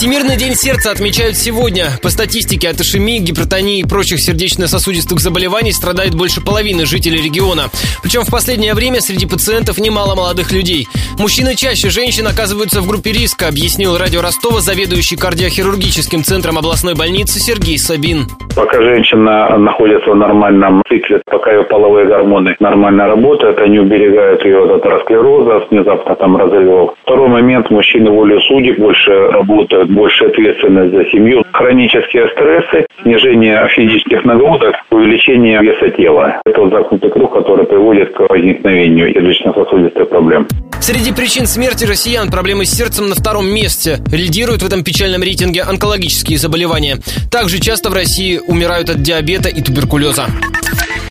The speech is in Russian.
Всемирный день сердца отмечают сегодня. По статистике от ишемии, гипертонии и прочих сердечно-сосудистых заболеваний страдает больше половины жителей региона. Причем в последнее время среди пациентов немало молодых людей. Мужчины чаще женщин оказываются в группе риска, объяснил радио Ростова заведующий кардиохирургическим центром областной больницы Сергей Сабин. Пока женщина находится в нормальном цикле, пока ее половые гормоны нормально работают, они уберегают ее от атеросклероза, внезапно там разрывов. Второй момент, мужчины волей судеб больше работают, больше ответственность за семью. Хронические стрессы, снижение физических нагрузок, увеличение веса тела. Это вот замкнутый круг, который приводит к возникновению сердечно-сосудистых проблем. Среди причин смерти россиян проблемы с сердцем на втором месте. Лидируют в этом печальном рейтинге онкологические заболевания. Также часто в России умирают от диабета и туберкулеза.